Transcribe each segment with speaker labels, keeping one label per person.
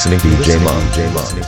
Speaker 1: listening to DJ
Speaker 2: Mam.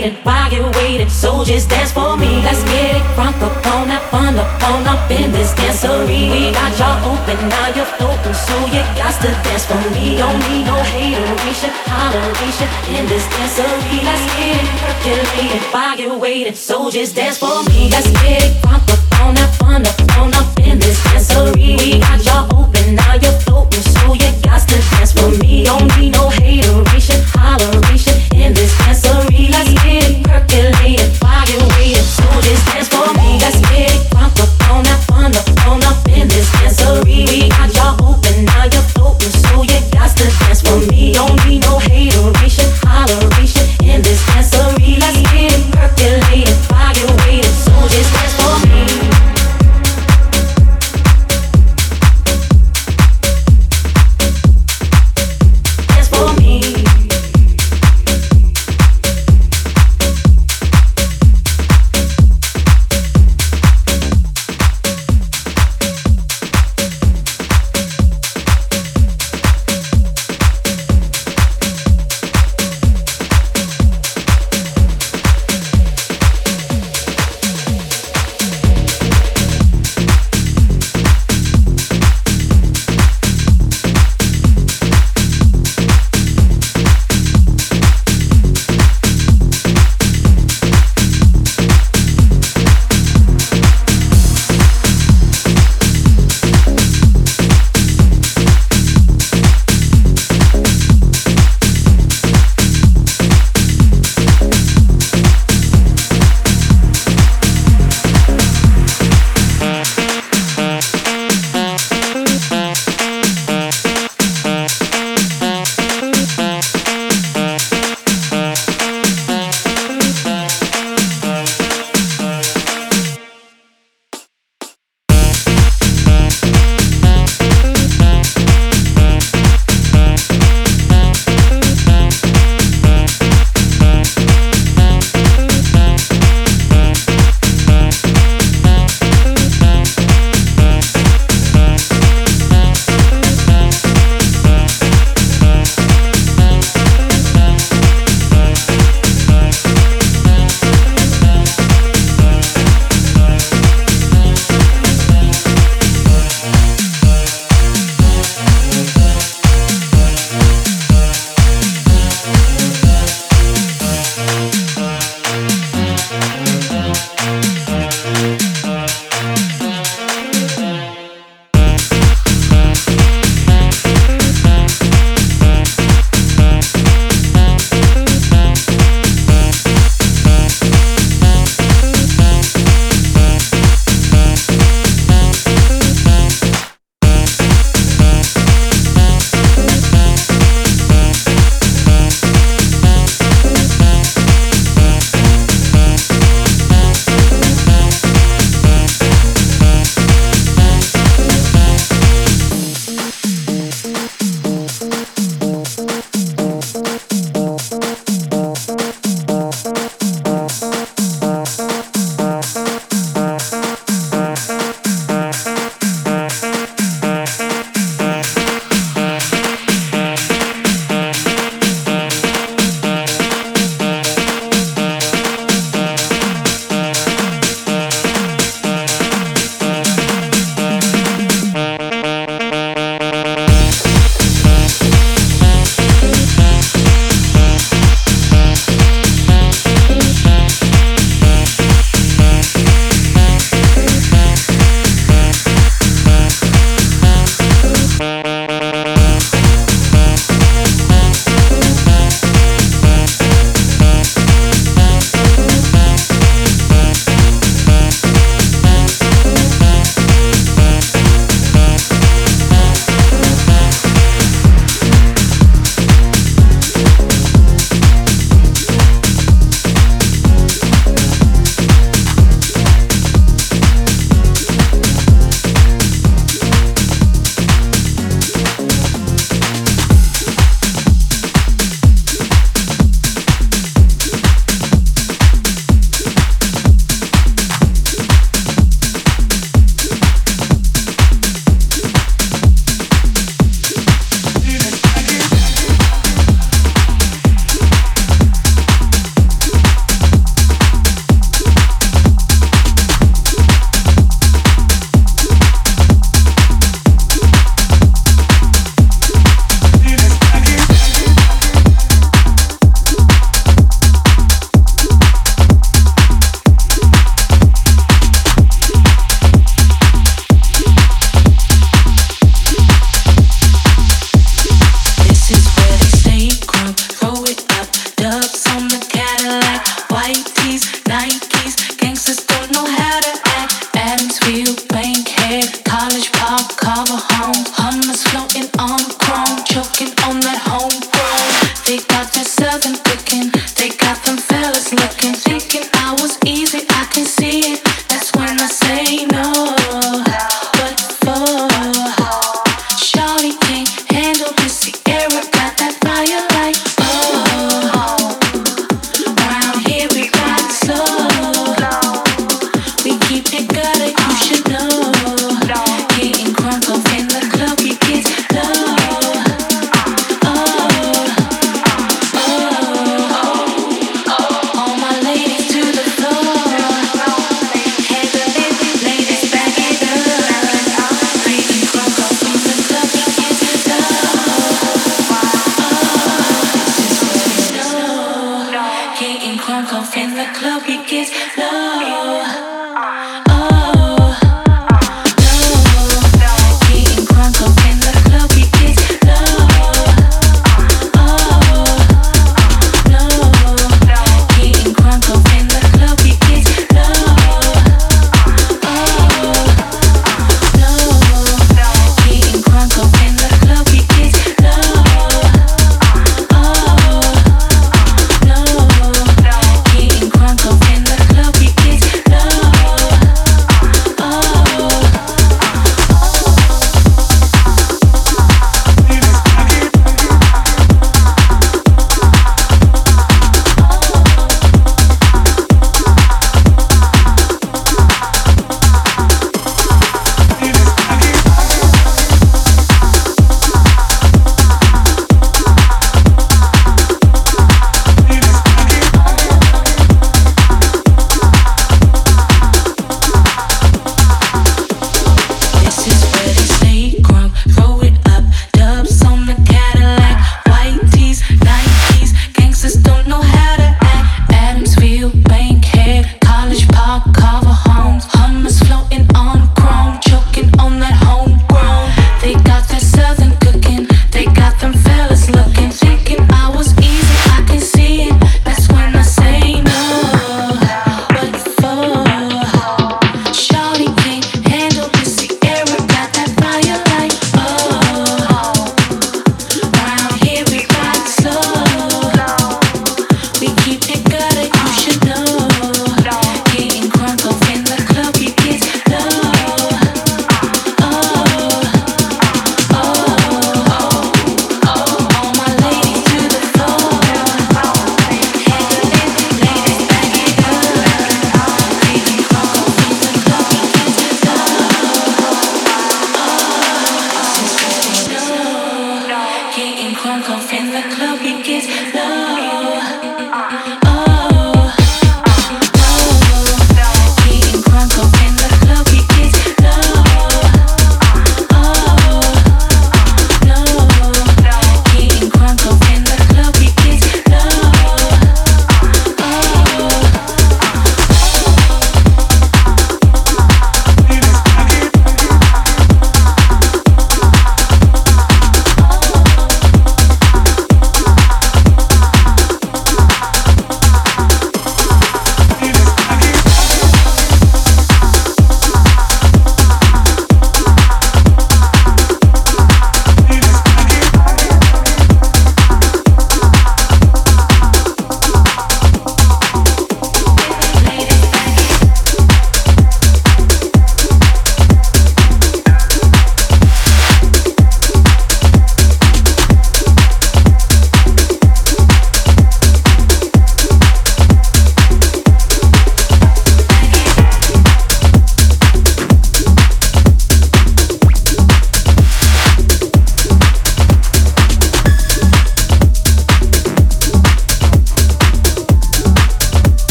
Speaker 2: Percolating while you're waiting. So just dance for me. Let's get it crunk up on that fun up on up in this dancery. We got y'all open, now you're floating, so you got to dance for me. Don't need no hateration, holleration in this dancery. Let's get it percolating while you're waiting. So just dance for me. Let's get it crunk up on that fun up on up in this dancery. We got y'all open, now you're floating, so you got to dance for me. Don't need no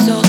Speaker 3: is all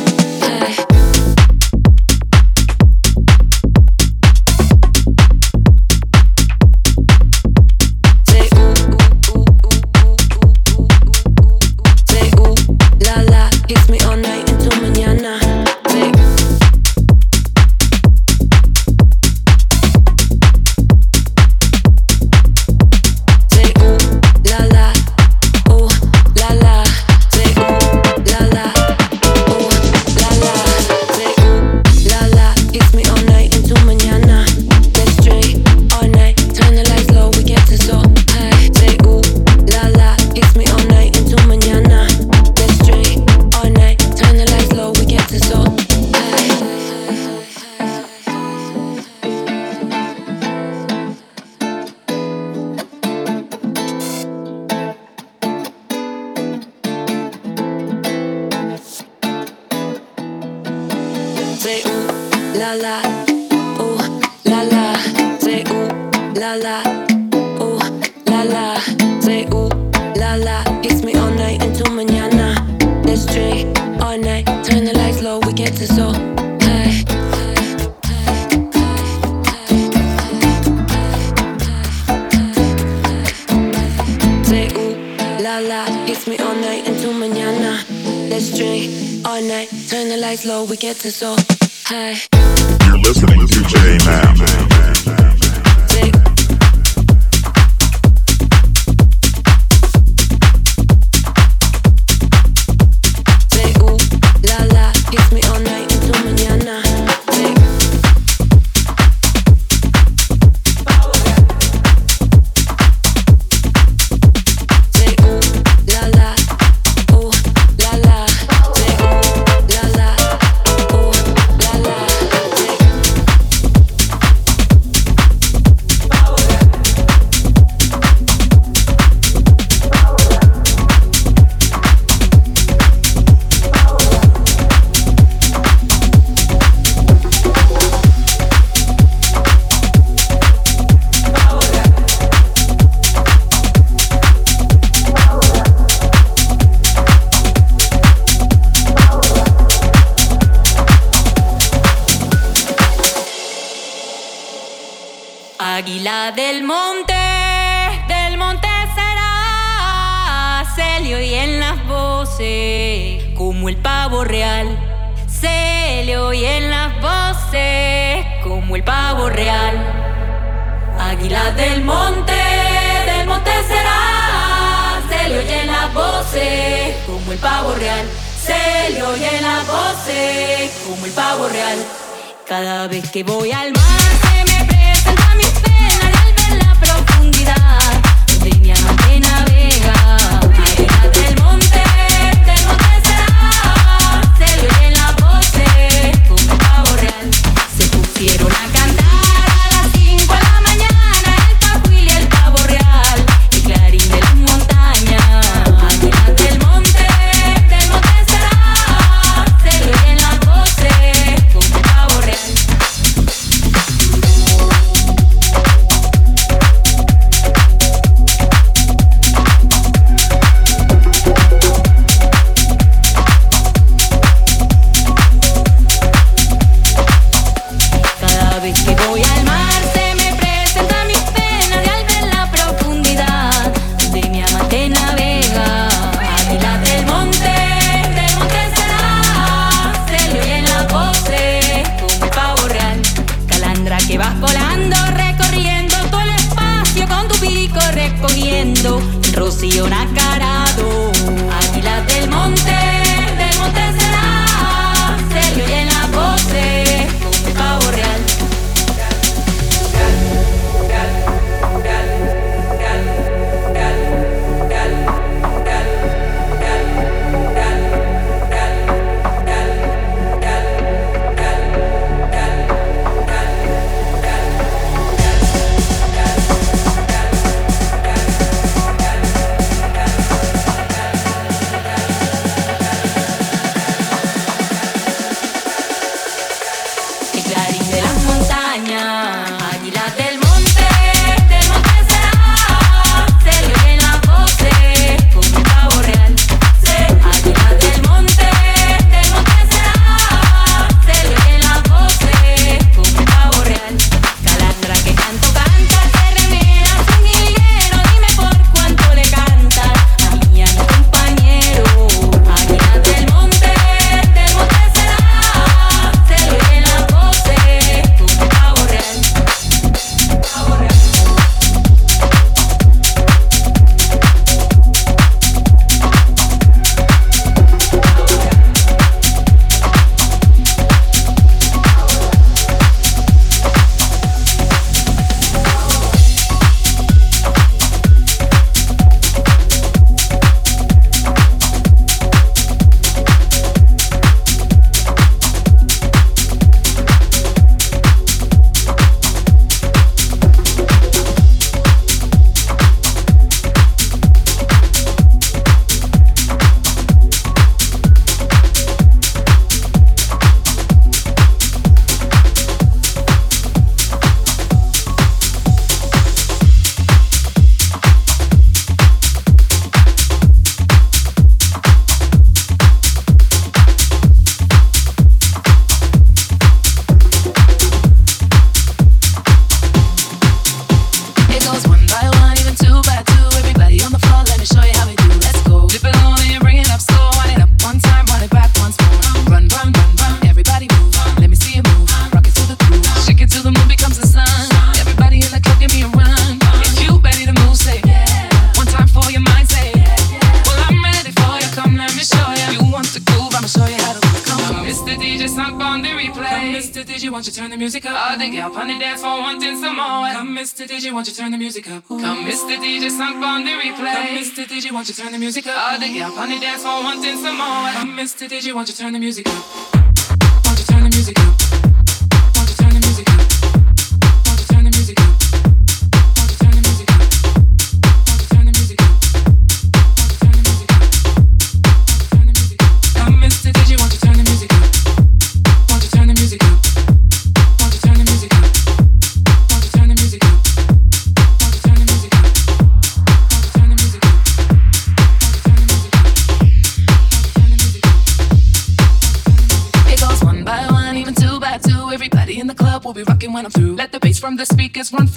Speaker 3: won't you turn the music up? All the up on the dance floor, wanting some more. I missed DJ, won't you turn the music up?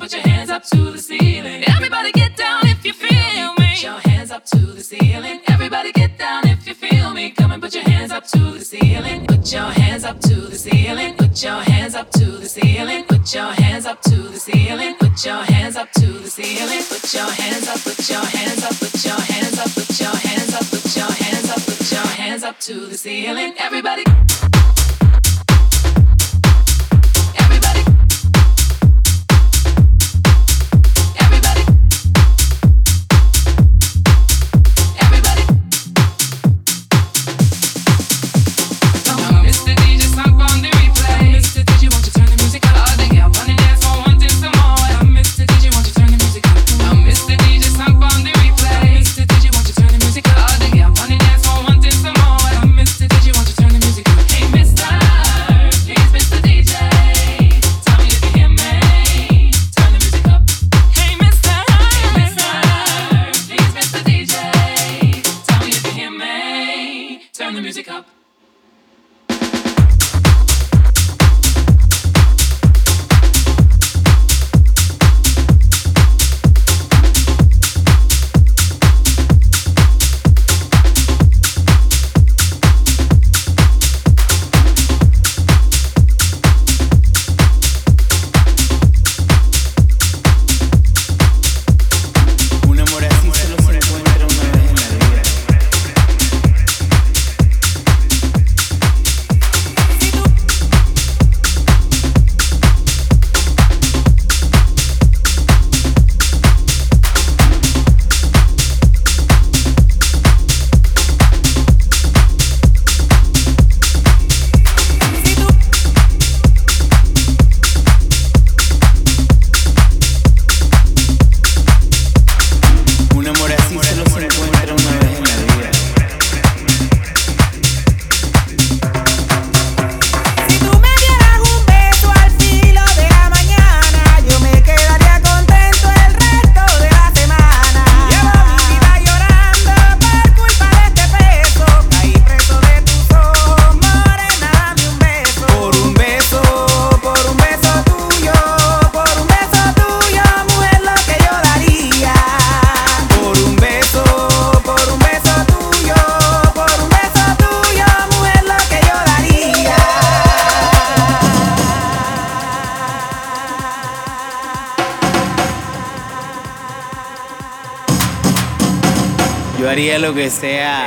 Speaker 4: Put your hands up to the ceiling. Everybody get down if you feel me. Put your hands up to the ceiling. Everybody get down if you feel me. Come put your hands up to the ceiling. Put your hands up to the ceiling. Put your hands up to the ceiling. Put your hands up to the ceiling. Put your hands up to the ceiling. Put your hands up. Put your hands up. Put your hands up. Put your hands up. Put your hands up. Put your hands up to the ceiling. Everybody.
Speaker 5: Que
Speaker 6: sea.